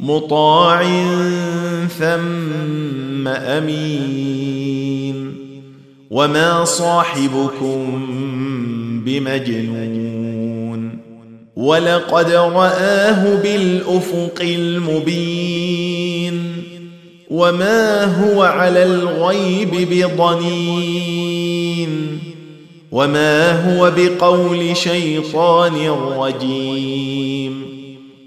مطاع ثم أمين. وما صاحبكم بمجنون. ولقد رآه بالأفق المبين. وما هو على الغيب بضنين. وما هو بقول شيطان رجيم.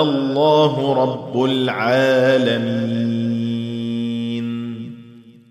الله رب العالمين.